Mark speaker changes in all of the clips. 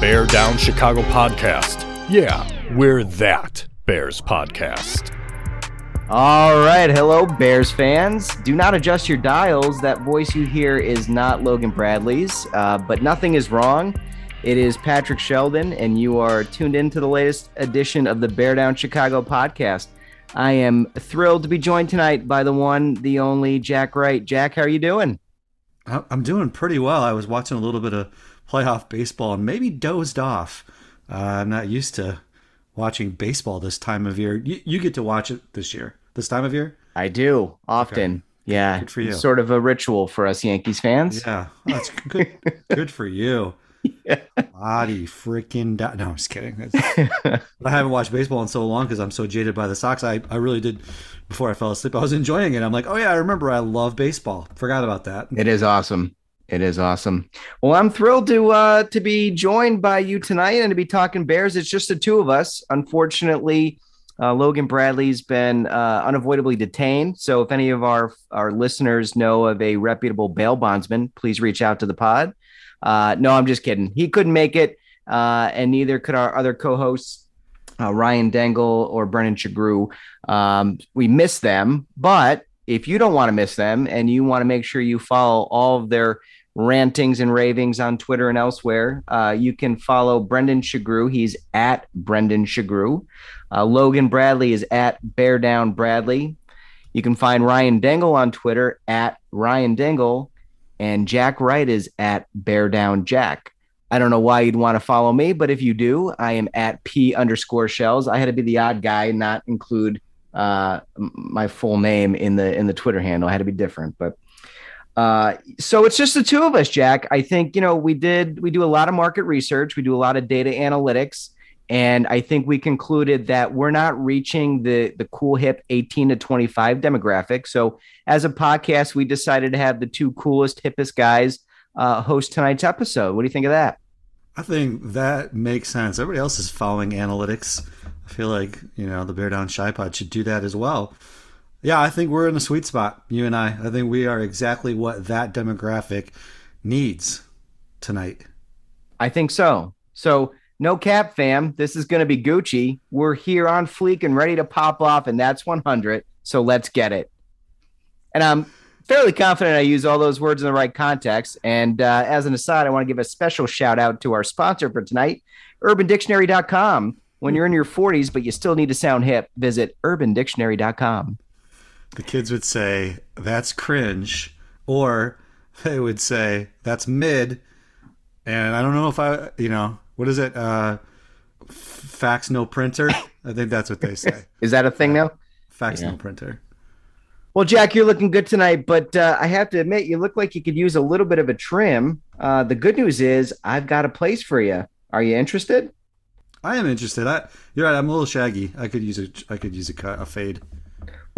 Speaker 1: Bear Down Chicago podcast. Yeah, we're that Bears podcast.
Speaker 2: All right, hello, Bears fans. Do not adjust your dials. That voice you hear is not Logan Bradley's, uh, but nothing is wrong. It is Patrick Sheldon, and you are tuned into the latest edition of the Bear Down Chicago podcast. I am thrilled to be joined tonight by the one, the only Jack Wright. Jack, how are you doing?
Speaker 3: I'm doing pretty well. I was watching a little bit of playoff baseball and maybe dozed off. Uh, I'm not used to watching baseball this time of year. You, you get to watch it this year, this time of year?
Speaker 2: I do often. Yeah,
Speaker 3: Good for you.
Speaker 2: Sort of a ritual for us Yankees fans.
Speaker 3: Yeah, Oh, that's good. good for you. Body freaking No, I'm just kidding. I haven't watched baseball in so long because I'm so jaded by the Sox. I, I really did before I fell asleep. I was enjoying it. I'm like, oh yeah, I remember. I love baseball. Forgot about that.
Speaker 2: It is awesome. It is awesome. Well, I'm thrilled to uh, to be joined by you tonight and to be talking Bears. It's just the two of us. Unfortunately, uh, Logan Bradley's been uh, unavoidably detained. So, if any of our our listeners know of a reputable bail bondsman, please reach out to the pod. Uh, no, I'm just kidding. He couldn't make it, uh, and neither could our other co-hosts, uh, Ryan Dangle or Brennan Chagrew. Um, we miss them, but if you don't want to miss them and you want to make sure you follow all of their rantings and ravings on Twitter and elsewhere, uh, you can follow Brendan Chagrew. He's at Brendan Chagrew. Uh, Logan Bradley is at Bear Down Bradley. You can find Ryan Dingle on Twitter at Ryan Dingle, and Jack Wright is at Bear Down Jack. I don't know why you'd want to follow me, but if you do, I am at P underscore shells. I had to be the odd guy, not include uh, my full name in the in the Twitter handle. I had to be different, but uh, so it's just the two of us, Jack. I think you know we did we do a lot of market research, we do a lot of data analytics, and I think we concluded that we're not reaching the the cool hip 18 to 25 demographic. So as a podcast, we decided to have the two coolest hippest guys uh, host tonight's episode. What do you think of that?
Speaker 3: I think that makes sense. Everybody else is following analytics. I feel like, you know, the Bear Down Chi Pod should do that as well. Yeah, I think we're in a sweet spot, you and I. I think we are exactly what that demographic needs tonight.
Speaker 2: I think so. So, no cap, fam. This is going to be Gucci. We're here on fleek and ready to pop off, and that's 100. So, let's get it. And I'm fairly confident I use all those words in the right context. And uh, as an aside, I want to give a special shout out to our sponsor for tonight, urbandictionary.com. When you're in your 40s, but you still need to sound hip, visit urbandictionary.com.
Speaker 3: The kids would say, that's cringe, or they would say, that's mid. And I don't know if I, you know, what is it? Uh, fax no printer? I think that's what they say.
Speaker 2: Is that a thing now?
Speaker 3: Fax
Speaker 2: Yeah.
Speaker 3: no printer.
Speaker 2: Well, Jack, you're looking good tonight, but uh, I have to admit, you look like you could use a little bit of a trim. Uh, the good news is, I've got a place for you. Are you interested?
Speaker 3: I am interested. I, you're right. I'm a little shaggy. I could use a, I could use a cut, a fade.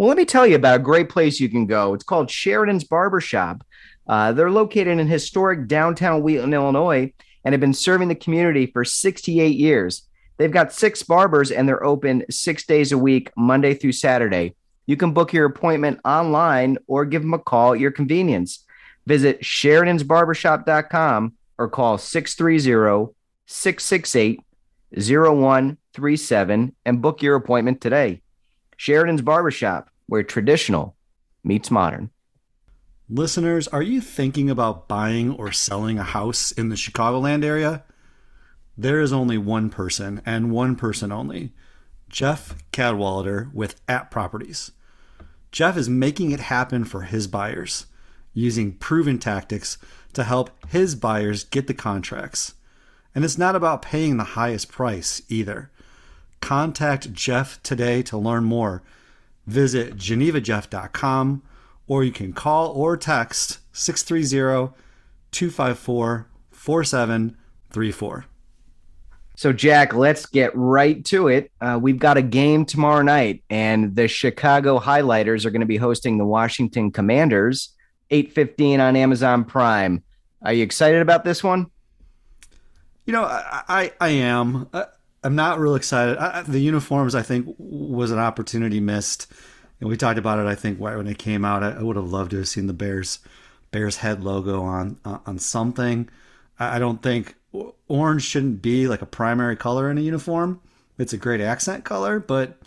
Speaker 2: Well, let me tell you about a great place you can go. It's called Sheridan's Barbershop. Uh, they're located in historic downtown Wheaton, Illinois, and have been serving the community for 68 years. They've got six barbers, and they're open six days a week, Monday through Saturday. You can book your appointment online or give them a call at your convenience. Visit Sheridan'sBarbershop.com or call 630 668 0137 and book your appointment today. Sheridan's Barbershop, where traditional meets modern.
Speaker 3: Listeners, are you thinking about buying or selling a house in the Chicagoland area? There is only one person and one person only Jeff Cadwallader with App Properties. Jeff is making it happen for his buyers using proven tactics to help his buyers get the contracts. And it's not about paying the highest price either. Contact Jeff today to learn more. Visit genevajeff.com or you can call or text 630 254 4734.
Speaker 2: So, Jack, let's get right to it. Uh, we've got a game tomorrow night, and the Chicago Highlighters are going to be hosting the Washington Commanders, 8.15 on Amazon Prime. Are you excited about this one?
Speaker 3: You know, I, I, I am. I'm not real excited. I, the uniforms, I think, was an opportunity missed. And we talked about it, I think, when it came out. I, would have loved to have seen the Bears Bears head logo on uh, on something. I don't think orange shouldn't be like a primary color in a uniform. It's a great accent color, but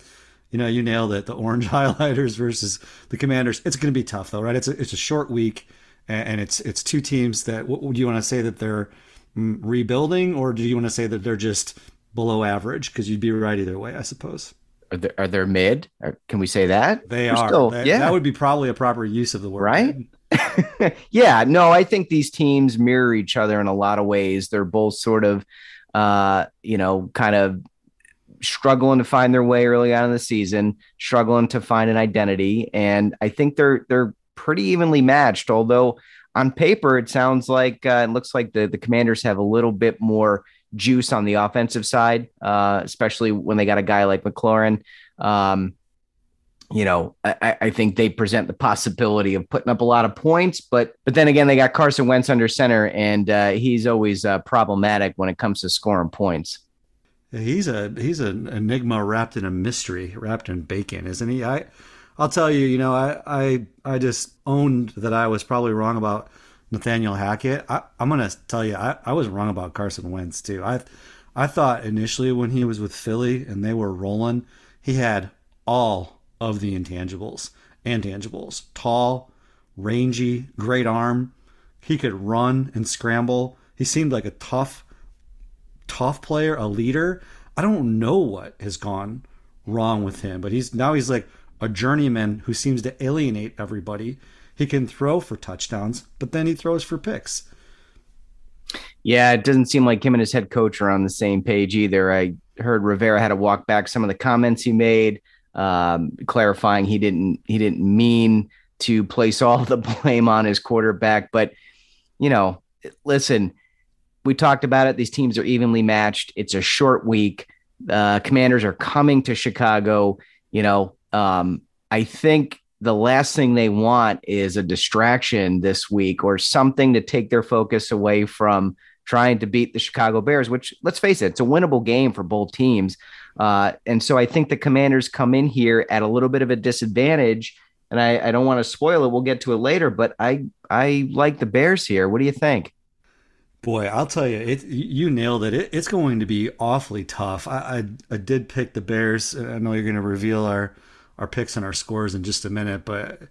Speaker 3: you know, you nailed it. The orange highlighters versus the Commanders. It's going to be tough though, right? It's a, it's a short week, and it's it's two teams that. Do you want to say that they're mm, rebuilding, or do you want to say that they're just below average? Because you'd be right either way, I suppose.
Speaker 2: Are they, are they mid? Can we say that?
Speaker 3: They are. Still, they, yeah. That would be probably a proper use of the word.
Speaker 2: Right? yeah, no, I think these teams mirror each other in a lot of ways. They're both sort of, uh, you know, kind of struggling to find their way early on in the season, struggling to find an identity, and I think they're they're pretty evenly matched. Although on paper, it sounds like uh, it looks like the the Commanders have a little bit more juice on the offensive side, uh, especially when they got a guy like McLaurin. Um, you know, I, I, think they present the possibility of putting up a lot of points, but but then again, they got Carson Wentz under center, and uh, he's always uh, problematic when it comes to scoring points.
Speaker 3: He's a he's an enigma wrapped in a mystery, wrapped in bacon, isn't he? I I'll tell you, you know, I I I just owned that I was probably wrong about Nathaniel Hackett. I, am gonna tell you, I, I was wrong about Carson Wentz too. I I thought initially when he was with Philly and they were rolling, he had all of the intangibles and tangibles. Tall, rangy, great arm. He could run and scramble. He seemed like a tough, tough player, a leader. I don't know what has gone wrong with him, but he's now he's like a journeyman who seems to alienate everybody. He can throw for touchdowns, but then he throws for picks.
Speaker 2: Yeah, it doesn't seem like him and his head coach are on the same page either. I heard Rivera had to walk back some of the comments he made um, clarifying he didn't he didn't mean to place all the blame on his quarterback. But you know, listen, we talked about it. These teams are evenly matched. It's a short week. Uh, commanders are coming to Chicago. You know, um, I think the last thing they want is a distraction this week or something to take their focus away from trying to beat the Chicago Bears, which let's face it, it's a winnable game for both teams. Uh, and so I think the commanders come in here at a little bit of a disadvantage. And I, I don't want to spoil it. We'll get to it later, but I I like the Bears here. What do you think?
Speaker 3: Boy, I'll tell you, it you nailed it. it it's going to be awfully tough. I, I, I did pick the Bears. I know you're going to reveal our our picks and our scores in just a minute, but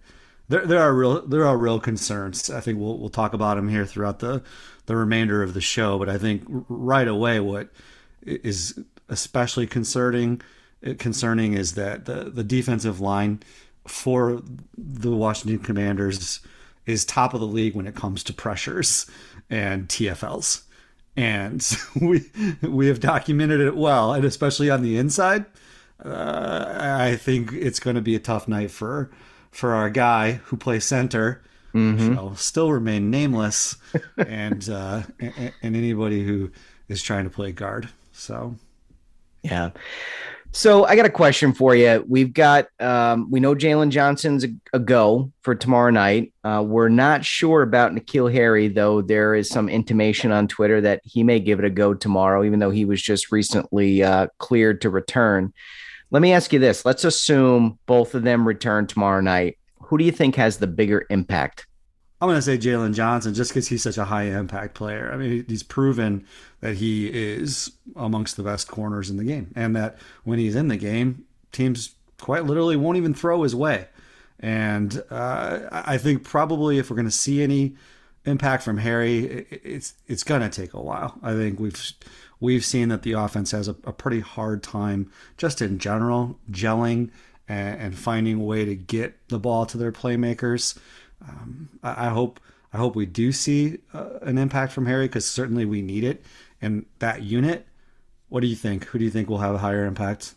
Speaker 3: there there are real there are real concerns. I think we'll we'll talk about them here throughout the the remainder of the show. But I think right away, what is especially concerning eh, concerning is that the, the defensive line for the Washington Commanders is top of the league when it comes to pressures and TFLs. And we we have documented it well, and especially on the inside, uh, I think it's going to be a tough night for for our guy who plays center. Mm-hmm. Shall still remain nameless, and, uh, and and anybody who is trying to play guard. So
Speaker 2: yeah. So I got a question for you. We've got um, we know Jaylon Johnson's a, a, go for tomorrow night. Uh, we're not sure about N'Keal Harry, though. There is some intimation on Twitter that he may give it a go tomorrow, even though he was just recently uh, cleared to return. Let me ask you this: Let's assume both of them return tomorrow night. Who do you think has the bigger impact?
Speaker 3: I'm going to say Jaylon Johnson just because he's such a high impact player. I mean, he's proven that he is amongst the best corners in the game, and that when he's in the game, teams quite literally won't even throw his way. And uh, I think probably if we're going to see any impact from Harry, it's it's going to take a while. I think we've we've seen that the offense has a, a pretty hard time just in general gelling and, and, finding a way to get the ball to their playmakers. Um, I, I, hope I hope we do see uh, an impact from Harry because certainly we need it. And that unit, what do you think? Who do you think will have a higher impact?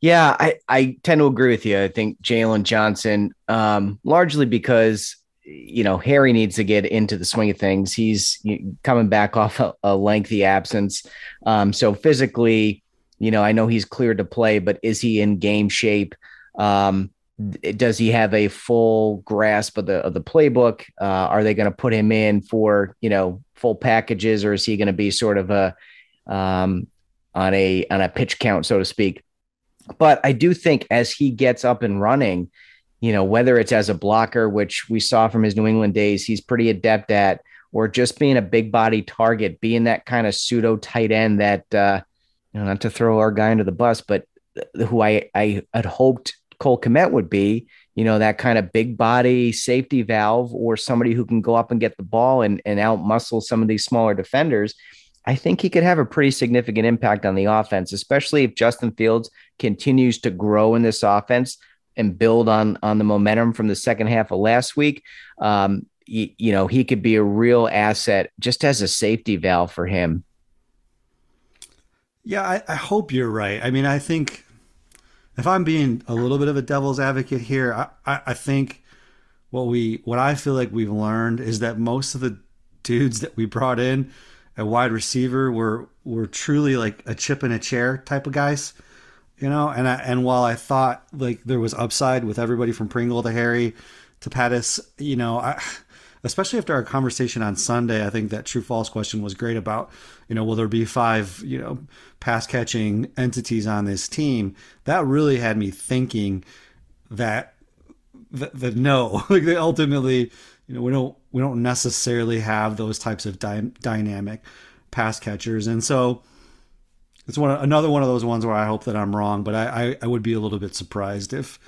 Speaker 2: Yeah, I, I tend to agree with you. I think Jaylon Johnson, um, largely because you know Harry needs to get into the swing of things. He's coming back off a, a lengthy absence, um, so physically, you know, I know he's cleared to play, but is he in game shape? Um, does he have a full grasp of the of the playbook? Uh, are they going to put him in for you know full packages, or is he going to be sort of a um, on a on a pitch count, so to speak? But I do think as he gets up and running, you know, whether it's as a blocker, which we saw from his New England days, he's pretty adept at, or just being a big body target, being that kind of pseudo tight end that, uh, you know, not to throw our guy under the bus, but who I, I had hoped Cole Kmet would be, you know, that kind of big body safety valve or somebody who can go up and get the ball and, and out muscle some of these smaller defenders. I think he could have a pretty significant impact on the offense, especially if Justin Fields continues to grow in this offense and build on on the momentum from the second half of last week. Um, you, you know, he could be a real asset just as a safety valve for him.
Speaker 3: Yeah, I, I hope you're right. I mean, I think if I'm being a little bit of a devil's advocate here, I, I, I think what we what I feel like we've learned is that most of the dudes that we brought in at wide receiver were were truly like a chip in a chair type of guys you know. And I, and while I thought like there was upside with everybody from Pringle to Harry to Pettis, you know, I, especially after our conversation on Sunday, I think that true false question was great about, you know, will there be five, you know, pass catching entities on this team? That really had me thinking that that, no, like they ultimately, you know, we don't we don't necessarily have those types of dy- dynamic pass catchers, and so it's one another one of those ones where I hope that I'm wrong, but I, I, I would be a little bit surprised if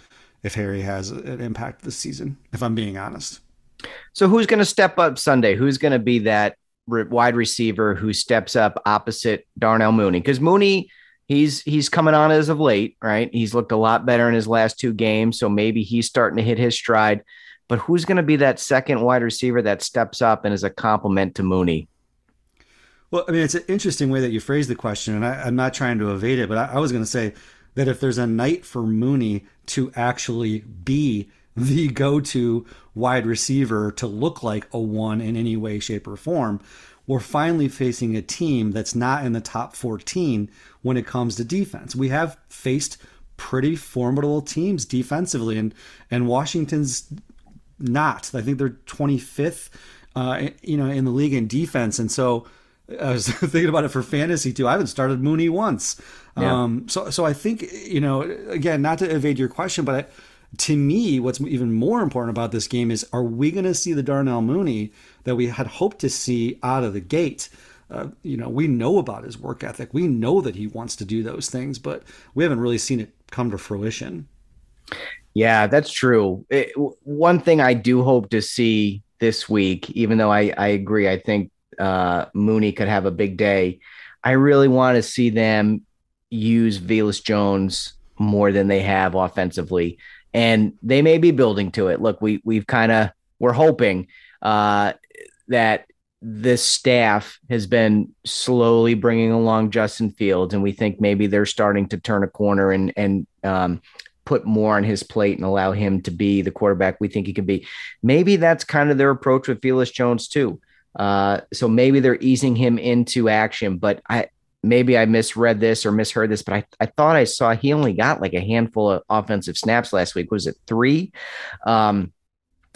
Speaker 3: if Harry has an impact this season, if I'm being honest.
Speaker 2: So who's going to step up Sunday? Who's going to be that wide receiver who steps up opposite Darnell Mooney? Because Mooney, he's he's coming on as of late, right? He's looked a lot better in his last two games, so maybe he's starting to hit his stride. But who's going to be that second wide receiver that steps up and is a complement to Mooney?
Speaker 3: Well, I mean, it's an interesting way that you phrase the question, and I, am not trying to evade it, but I, I was going to say that if there's a night for Mooney to actually be the go-to wide receiver to look like a one in any way, shape, or form, we're finally facing a team that's not in the top 14 when it comes to defense. We have faced pretty formidable teams defensively, and and Washington's not. I think they're 25th, uh, you know, in the league in defense, and so I was thinking about it for fantasy too. I haven't started Mooney once. Yeah. Um, so, so I think, you know, again, not to evade your question, but I, to me, what's even more important about this game is are we going to see the Darnell Mooney that we had hoped to see out of the gate? Uh, you know, we know about his work ethic. We know that he wants to do those things, but we haven't really seen it come to fruition.
Speaker 2: Yeah, that's true. It, one thing I do hope to see this week, even though I, I agree, I think uh, Mooney could have a big day. I really want to see them use Velus Jones more than they have offensively, and they may be building to it. Look, we we've kind of we're hoping uh, that this staff has been slowly bringing along Justin Fields, and we think maybe they're starting to turn a corner and and um, put more on his plate and allow him to be the quarterback we think he can be. Maybe that's kind of their approach with Velus Jones too. Uh, so maybe they're easing him into action, but I maybe I misread this or misheard this, but I, I thought I saw he only got like a handful of offensive snaps last week. Was it three? Um,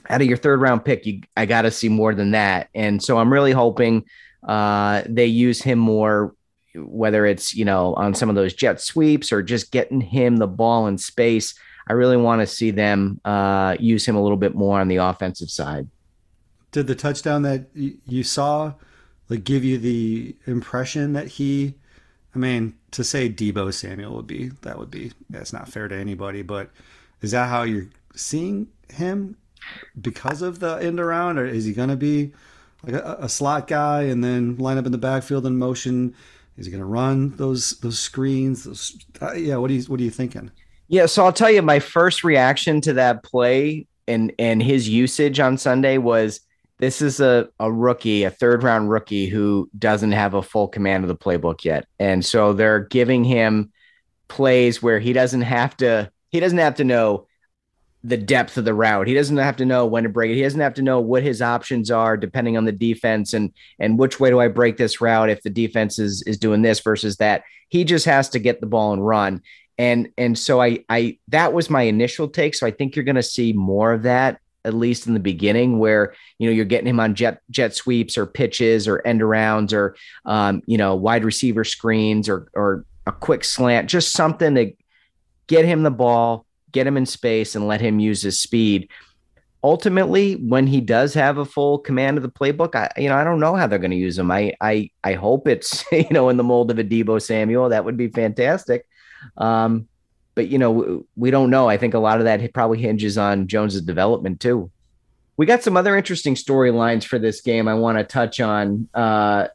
Speaker 2: out of your third round pick, you I got to see more than that, and so I'm really hoping uh, they use him more, whether it's you know on some of those jet sweeps or just getting him the ball in space. I really want to see them uh, use him a little bit more on the offensive side
Speaker 3: did the touchdown that you saw like give you the impression that he I mean, to say Deebo Samuel would be that would be that's not fair to anybody, but is that how you're seeing him because of the end around, or is he going to be like a, a, slot guy and then line up in the backfield in motion? Is he going to run those those screens? Those, uh, yeah, what are you what are you thinking?
Speaker 2: Yeah, so I'll tell you, my first reaction to that play and and his usage on Sunday was this is a, a rookie, a third round rookie who doesn't have a full command of the playbook yet. And so they're giving him plays where he doesn't have to he doesn't have to know the depth of the route. He doesn't have to know when to break it. He doesn't have to know what his options are depending on the defense and and which way do I break this route if the defense is is doing this versus that. He just has to get the ball and run. And and so I I that was my initial take. So I think you're going to see more of that at least in the beginning, where you know you're getting him on jet jet sweeps or pitches or end arounds or um, you know wide receiver screens or or a quick slant, just something to get him the ball, get him in space, and let him use his speed. Ultimately, when he does have a full command of the playbook, I you know I don't know how they're going to use him. I I I hope it's you know in the mold of a Deebo Samuel. That would be fantastic. Um, but you know we don't know. I think a lot of that probably hinges on Jones's development too. We got some other interesting storylines for this game. I want to touch on. Uh,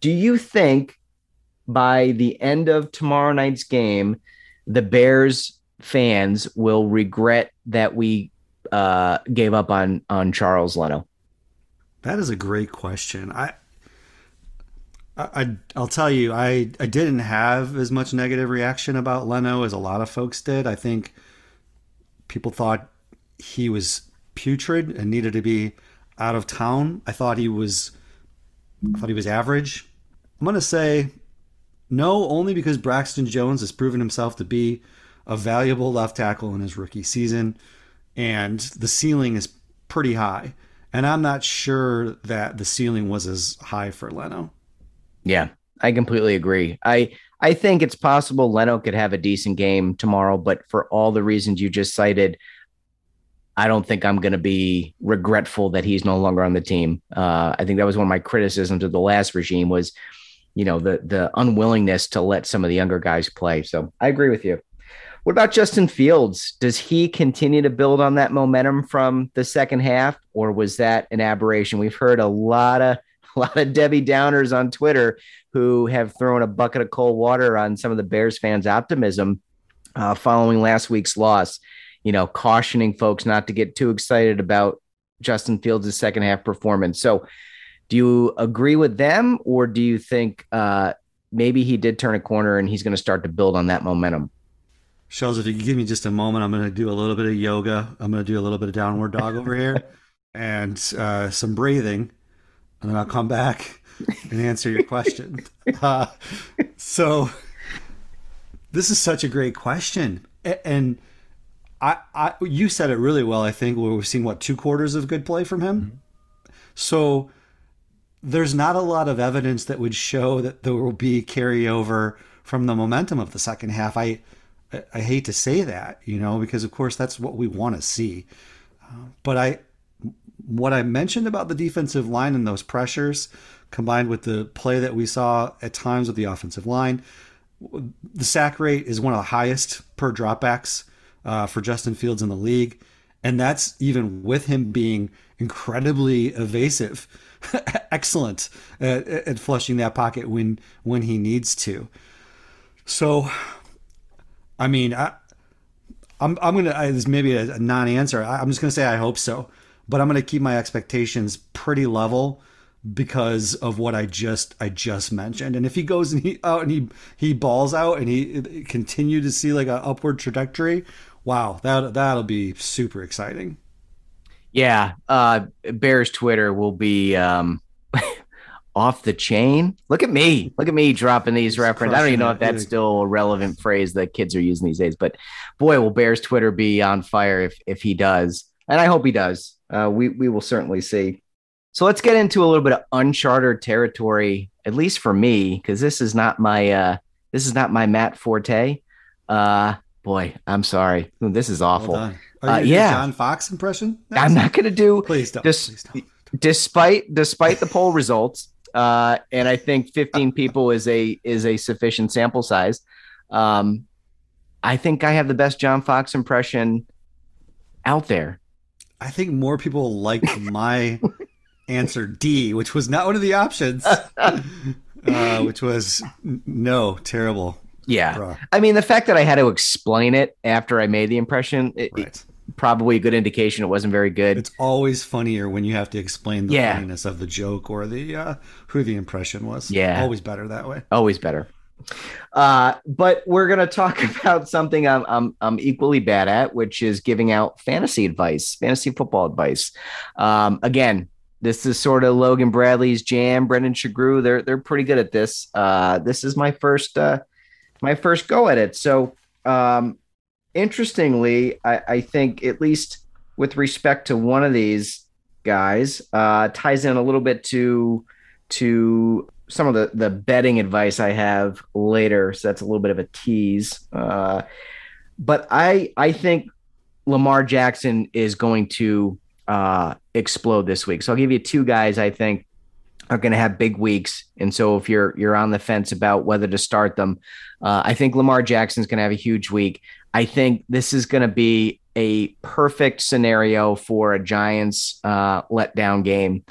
Speaker 2: do you think by the end of tomorrow night's game, the Bears fans will regret that we uh, gave up on on Charles Leno?
Speaker 3: That is a great question. I, I I'll tell you, I I didn't have as much negative reaction about Leno as a lot of folks did. I think people thought he was putrid and needed to be out of town. I thought he was I thought he was average. I'm gonna say no, only because Braxton Jones has proven himself to be a valuable left tackle in his rookie season, and the ceiling is pretty high. And I'm not sure that the ceiling was as high for Leno.
Speaker 2: Yeah, I completely agree. I I think it's possible Leno could have a decent game tomorrow, but for all the reasons you just cited, I don't think I'm going to be regretful that he's no longer on the team. Uh, I think that was one of my criticisms of the last regime was you know the the unwillingness to let some of the younger guys play. So I agree with you. What about Justin Fields? Does he continue to build on that momentum from the second half, or was that an aberration? We've heard a lot of a lot of Debbie Downers on Twitter who have thrown a bucket of cold water on some of the Bears fans' optimism uh, following last week's loss. You know, cautioning folks not to get too excited about Justin Fields' second half performance. So, do you agree with them, or do you think uh, maybe he did turn a corner and he's going to start to build on that momentum?
Speaker 3: Shells, if you give me just a moment, I'm going to do a little bit of yoga. I'm going to do a little bit of downward dog over here and uh, some breathing, and then I'll come back and answer your question. Uh, so, this is such a great question, and I, I, you said it really well. I think where we've seen what two quarters of good play from him. Mm-hmm. So there's not a lot of evidence that would show that there will be carryover from the momentum of the second half. I I hate to say that, you know, because of course that's what we want to see. Uh, but I what I mentioned about the defensive line and those pressures combined with the play that we saw at times with the offensive line, the sack rate is one of the highest per dropbacks uh, for Justin Fields in the league. And that's even with him being incredibly evasive excellent at, at flushing that pocket when when he needs to. So, I mean, I, I'm I'm gonna I, this maybe a, a non-answer. I, I'm just gonna say I hope so, but I'm gonna keep my expectations pretty level because of what I just I just mentioned. And if he goes and he out and he he balls out and he continue to see like an upward trajectory, wow, that that'll be super exciting.
Speaker 2: Yeah, uh, Bears Twitter will be um, off the chain. Look at me, look at me dropping these references. I don't even know if that's still a relevant phrase that kids are using these days, but boy, will Bears Twitter be on fire if if he does, and I hope he does. Uh, we we will certainly see. So let's get into a little bit of uncharted territory, at least for me, because this is not my uh, this is not my Matt Forte. Uh, boy, I'm sorry, this is awful.
Speaker 3: Uh, yeah, John Fox impression.
Speaker 2: That's... I'm not going to do.
Speaker 3: Please don't. Dis- please don't.
Speaker 2: Despite despite the poll results, uh, and I think 15 people is a is a sufficient sample size. Um, I think I have the best John Fox impression out there.
Speaker 3: I think more people liked my answer D, which was not one of the options, uh, which was no, terrible.
Speaker 2: Yeah. I mean, the fact that I had to explain it after I made the impression, it, right. it, probably a good indication it wasn't very good.
Speaker 3: It's always funnier when you have to explain the yeah. funniness of the joke or the uh, who the impression was.
Speaker 2: Yeah.
Speaker 3: Always better that way.
Speaker 2: Always better. Uh, but we're going to talk about something I'm, I'm, I'm equally bad at, which is giving out fantasy advice, fantasy football advice. Um, again, this is sort of Logan Bradley's jam. Brendan Shagru, they're they're pretty good at this. Uh, this is my first uh, my first go at it. So, um, interestingly, I, I think at least with respect to one of these guys, uh, ties in a little bit to to some of the the betting advice I have later. So that's a little bit of a tease. Uh, but I I think Lamar Jackson is going to uh, explode this week. So I'll give you two guys I think are going to have big weeks. And so if you're you're on the fence about whether to start them, uh, I think Lamar Jackson's going to have a huge week. I think this is going to be a perfect scenario for a Giants uh, letdown game.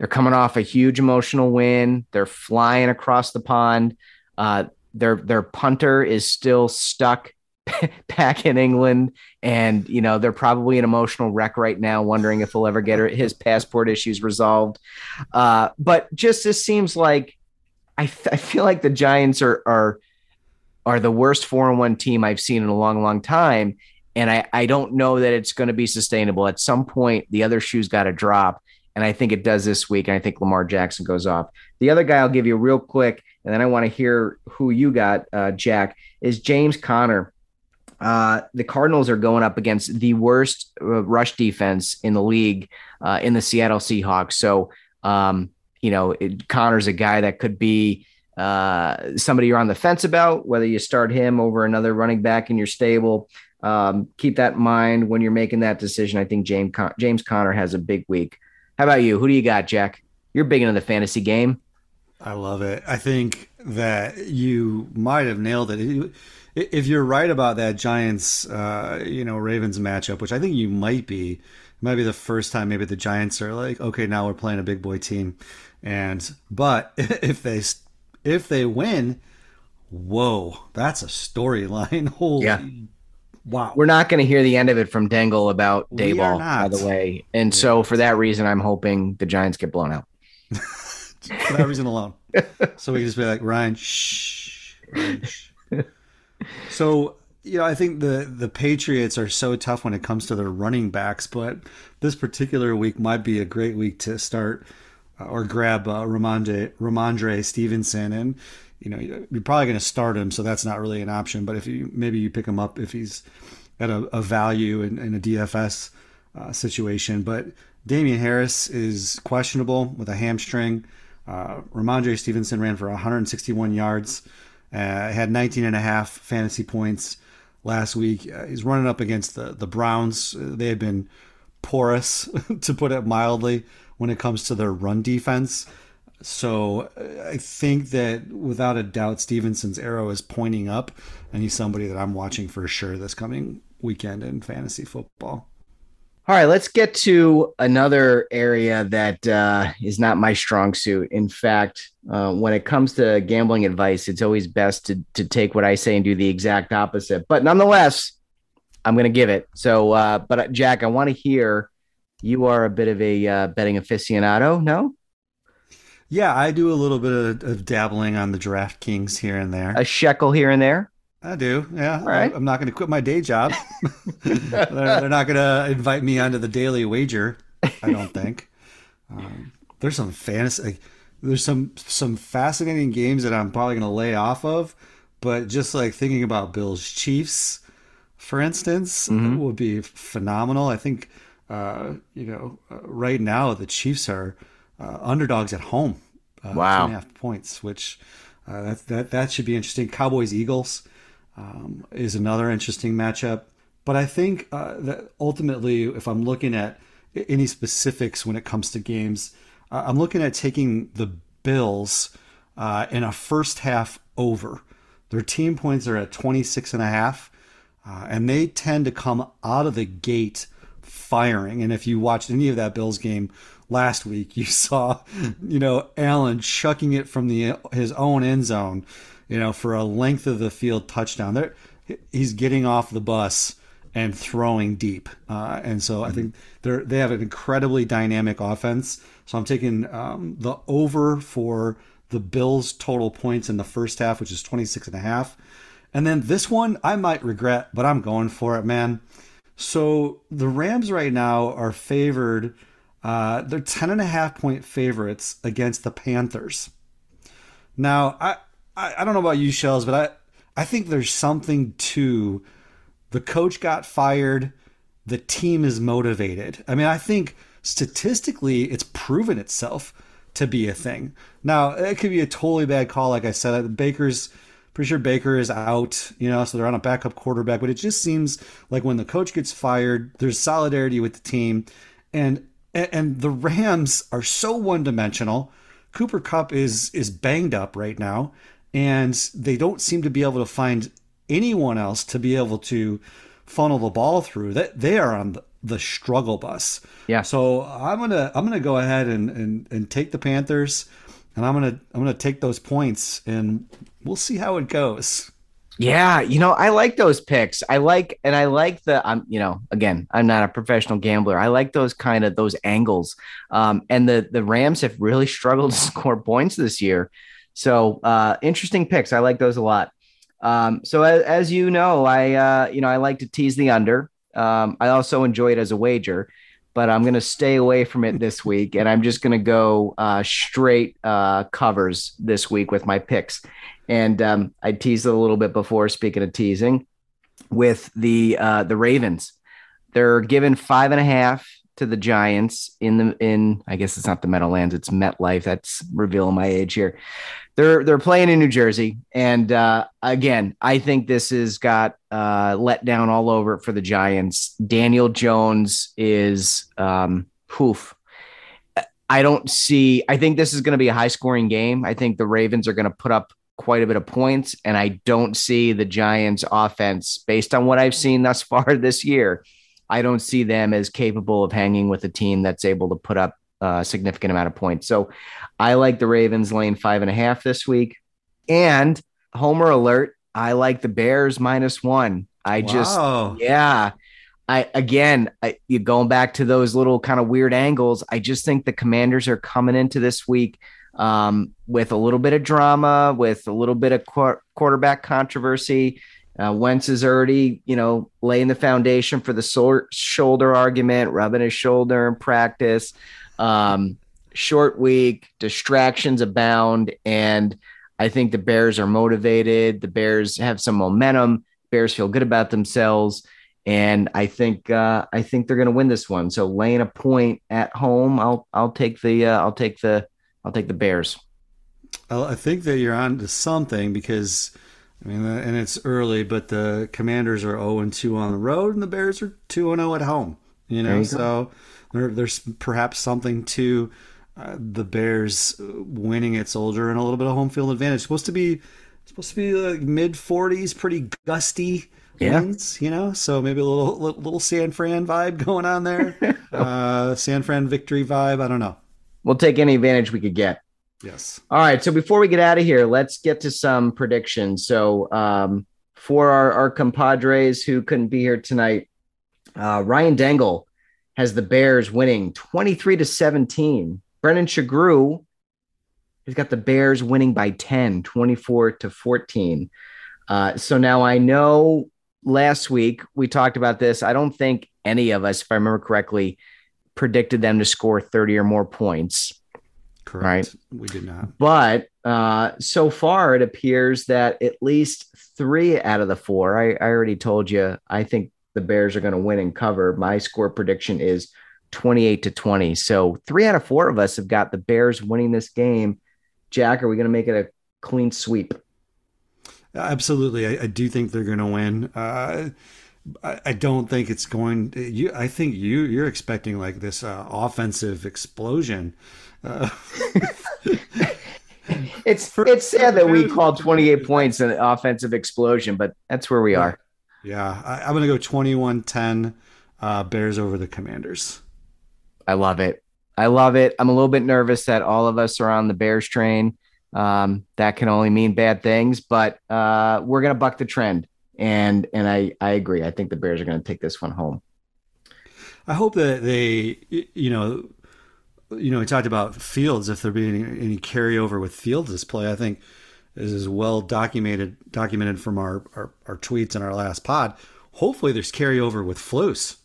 Speaker 2: They're coming off a huge emotional win. They're flying across the pond. Uh, their their punter is still stuck back in England, and you know they're probably an emotional wreck right now, wondering if he'll ever get his passport issues resolved. Uh, but just this seems like I, I feel like the Giants are are are the worst four and one team I've seen in a long, long time, and I I don't know that it's going to be sustainable. At some point, the other shoe's got to drop. And I think it does this week. And I think Lamar Jackson goes off. The other guy I'll give you real quick, and then I want to hear who you got, uh, Jack, is James Conner. Uh, the Cardinals are going up against the worst uh, rush defense in the league uh, in the Seattle Seahawks. So, um, you know, it, Conner's a guy that could be uh, somebody you're on the fence about, whether you start him over another running back in your stable. Um, keep that in mind when you're making that decision. I think James Con- James Conner has a big week. How about you? Who do you got, Jack? You're big into the fantasy game.
Speaker 3: I love it. I think that you might have nailed it. If you're right about that Giants, uh, you know, Ravens matchup, which I think you might be, it might be the first time maybe the Giants are like, okay, now we're playing a big boy team, and but if they if they win, whoa, that's a storyline. Holy
Speaker 2: Yeah.
Speaker 3: Wow!
Speaker 2: We're not going to hear the end of it from Dangle about Daboll, by the way. And so for that reason, I'm hoping the Giants get blown out.
Speaker 3: for that reason alone. So we can just be like Ryan, shh. Ryan, shh. So you know, I think the the Patriots are so tough when it comes to their running backs, but this particular week might be a great week to start uh, or grab uh, Rhamondre Rhamondre Stevenson, and you know you're probably going to start him, so that's not really an option. But if you maybe you pick him up if he's at a, a value in, in a DFS uh, situation, but Damien Harris is questionable with a hamstring. Uh, Rhamondre Stevenson ran for 161 yards, uh, had 19 and a half fantasy points last week. Uh, he's running up against the the Browns. Uh, They had been porous, to put it mildly, when it comes to their run defense. So uh, I think that without a doubt, Stevenson's arrow is pointing up, and he's somebody that I'm watching for sure this coming weekend in fantasy football.
Speaker 2: All right, let's get to another area that uh, is not my strong suit. In fact, uh, when it comes to gambling advice, it's always best to, to take what I say and do the exact opposite. But nonetheless, I'm going to give it. So, uh, but uh, Jack, I want to hear you are a bit of a uh, betting aficionado. No,
Speaker 3: Yeah, I do a little bit of, of dabbling on the DraftKings here and there.
Speaker 2: a shekel here and there.
Speaker 3: I do. Yeah.
Speaker 2: All right.
Speaker 3: I'm not going to quit my day job. they're, they're not going to invite me onto the daily wager. I don't think. Um, there's some fantasy. There's some some fascinating games that I'm probably going to lay off of, but just like thinking about Bills Chiefs, for instance, would be phenomenal. I think uh, you know uh, right now the Chiefs are uh, underdogs at home. Uh,
Speaker 2: Wow.
Speaker 3: two and a half points, which uh, that that that should be interesting. Cowboys Eagles um, is another interesting matchup. But I think uh, that ultimately, if I'm looking at any specifics when it comes to games, uh, I'm looking at taking the Bills uh, in a first half over. Their team points are at 26 and a half, uh, and they tend to come out of the gate firing. And if you watched any of that Bills game last week, you saw, you know, Allen chucking it from the his own end zone, you know, for a length of the field touchdown. There, he's getting off the bus and throwing deep. Uh, and so I think they're they have an incredibly dynamic offense. So I'm taking um, the over for the Bills' total points in the first half, which is 26 and a half. And then this one, I might regret, but I'm going for it, man. So the Rams right now are favored. Uh, they're 10 and a half point favorites against the Panthers. Now, I, I, I don't know about you, Shells, but I, I think there's something to the coach got fired. The team is motivated. I mean, I think statistically, it's proven itself to be a thing. Now, it could be a totally bad call, like I said. Baker's pretty sure Baker is out, you know, so they're on a backup quarterback. But it just seems like when the coach gets fired, there's solidarity with the team, and and the Rams are so one dimensional. Cooper Kupp is is banged up right now, and they don't seem to be able to find anyone else to be able to funnel the ball through. That they are on the, the struggle bus.
Speaker 2: Yeah.
Speaker 3: So I'm gonna I'm gonna go ahead and, and and take the Panthers, and I'm gonna I'm gonna take those points, and we'll see how it goes.
Speaker 2: Yeah, you know, I like those picks. I like, and I like the, I'm, you know, again, I'm not a professional gambler. I like those kind of those angles. Um, and the the Rams have really struggled to score points this year. So uh, interesting picks. I like those a lot. Um, so as, as you know, I uh, you know I like to tease the under. Um, I also enjoy it as a wager, but I'm going to stay away from it this week, and I'm just going to go uh, straight uh, covers this week with my picks. And um, I teased it a little bit before. Speaking of teasing, with the uh, the Ravens, they're given five and a half to the Giants in the in. I guess it's not the Meadowlands; it's MetLife. That's revealing my age here. They're they're playing in New Jersey, and uh, again, I think this has got uh, let down all over it for the Giants. Daniel Jones is um, poof. I don't see. I think this is going to be a high scoring game. I think the Ravens are going to put up quite a bit of points, and I don't see the Giants' offense, based on what I've seen thus far this year, I don't see them as capable of hanging with a team that's able to put up a significant amount of points. So I like the Ravens laying five and a half this week. And Homer alert, I like the Bears minus one. I just,
Speaker 3: Wow.
Speaker 2: yeah. I again, I, you going back to those little kind of weird angles. I just think the Commanders are coming into this week um, with a little bit of drama, with a little bit of qu- quarterback controversy. Uh, Wentz is already, you know, laying the foundation for the sol- shoulder argument, rubbing his shoulder in practice. Um, short week, distractions abound, and I think the Bears are motivated. The Bears have some momentum. Bears feel good about themselves, and I think uh, I think they're going to win this one. So laying a point at home, I'll I'll take the uh, I'll take the I'll take the Bears.
Speaker 3: I think that you're on to something because, I mean, uh, and it's early, but the Commanders are 0 and 2 on the road, and the Bears are 2 and 0 at home. You know,
Speaker 2: you
Speaker 3: so there, there's perhaps something to uh, the Bears winning at Soldier and a little bit of home field advantage. Supposed to be supposed to be like mid 40s, pretty gusty.
Speaker 2: Yeah.
Speaker 3: winds, you know, so maybe a little little, little San Fran vibe going on there. uh, San Fran victory vibe. I don't know.
Speaker 2: We'll take any advantage we could get.
Speaker 3: Yes.
Speaker 2: All right. So before we get out of here, let's get to some predictions. So um, for our, our compadres who couldn't be here tonight, uh, Ryan Dangle has the Bears winning 23 to 17. Brendan Chagru has got the Bears winning by 10, 24 to 14. Uh, so now I know last week we talked about this. I don't think any of us, if I remember correctly, predicted them to score 30 or more points.
Speaker 3: Correct. We did not.
Speaker 2: But uh, so far, it appears that at least three out of the four, I, I already told you, I think the Bears are going to win and cover. My score prediction is 28 to 20. So three out of four of us have got the Bears winning this game. Jack, are we going to make it a clean sweep?
Speaker 3: Absolutely, I, I do think they're going to win. Uh, I, I don't think it's going. You, I think you you're expecting like this uh, offensive explosion. Uh,
Speaker 2: It's it's sad that we called 28 points an offensive explosion, but that's where we are.
Speaker 3: Yeah, I, I'm going to go 21-10 uh, Bears over the Commanders.
Speaker 2: I love it. I love it. I'm a little bit nervous that all of us are on the Bears train. Um, that can only mean bad things, but uh, we're gonna buck the trend. And and I I agree. I think the Bears are gonna take this one home.
Speaker 3: I hope that they, you know, you know, we talked about Fields. If there be any, any carryover with Fields' play, I think this is well documented documented from our, our, our tweets in our last pod. Hopefully, there's carryover with Flus.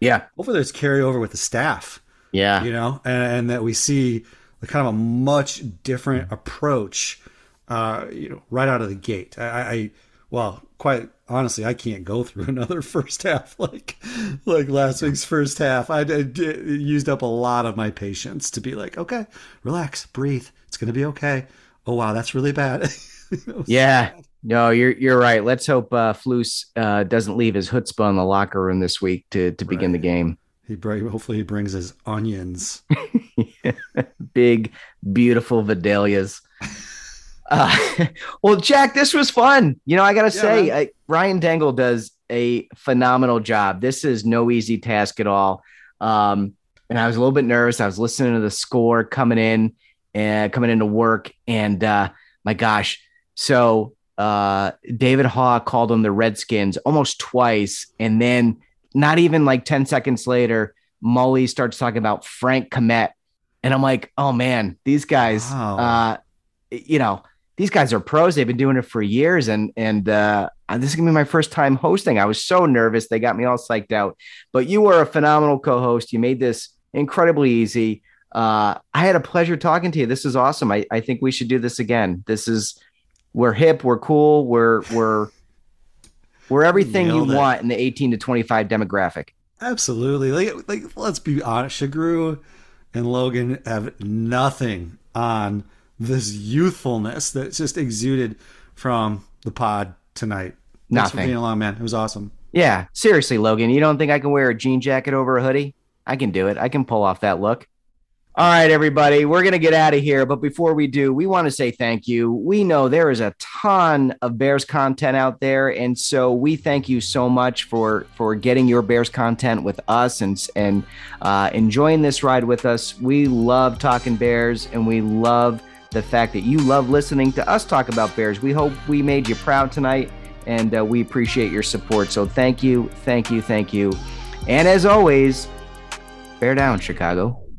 Speaker 2: Yeah.
Speaker 3: Hopefully, there's carryover with the staff.
Speaker 2: Yeah.
Speaker 3: You know, and, and that we see kind of a much different approach, uh, you know, right out of the gate. I, I well, quite honestly, I can't go through another first half like like last week's first half. I, I did, used up a lot of my patience to be like, okay, relax, breathe. It's gonna be okay. Oh wow, that's really bad.
Speaker 2: yeah. No, you're you're right. Let's hope uh, Flus uh, doesn't leave his chutzpah in the locker room this week to to begin
Speaker 3: Right.
Speaker 2: the game.
Speaker 3: He bring, hopefully he brings his onions.
Speaker 2: Big, beautiful Vidalias. Uh, well, Jack, this was fun. You know, I gotta
Speaker 3: Yeah,
Speaker 2: say. I, Ryan Dangle does a phenomenal job. This is no easy task at all. Um, and I was a little bit nervous. I was listening to the score coming in and coming into work, and uh, my gosh, so uh, David Haugh called them the Redskins almost twice, and then not even like ten seconds later, Mully starts talking about Frank Komet, and I'm like, oh man, these guys,
Speaker 3: Wow.
Speaker 2: uh, you know, these guys are pros. They've been doing it for years, and and uh, this is gonna be my first time hosting. I was so nervous; they got me all psyched out. But you were a phenomenal co-host. You made this incredibly easy. Uh, I had a pleasure talking to you. This is awesome. I, I think we should do this again. This is we're hip, we're cool, we're we're we're everything you
Speaker 3: it.
Speaker 2: want in the 18 to 25 demographic.
Speaker 3: Absolutely. Like, like let's be honest. Shagru and Logan have nothing on this youthfulness that just exuded from the pod tonight. Thanks for being along, man. It was awesome.
Speaker 2: Yeah, seriously, Logan, you don't think I can wear a jean jacket over a hoodie? I can do it. I can pull off that look. All right, everybody, we're going to get out of here. But before we do, we want to say thank you. We know there is a ton of Bears content out there. And so we thank you so much for, for getting your Bears content with us and, and uh, enjoying this ride with us. We love talking Bears and we love the fact that you love listening to us talk about Bears. We hope we made you proud tonight and uh, we appreciate your support. So thank you, thank you, thank you. And as always, bear down, Chicago.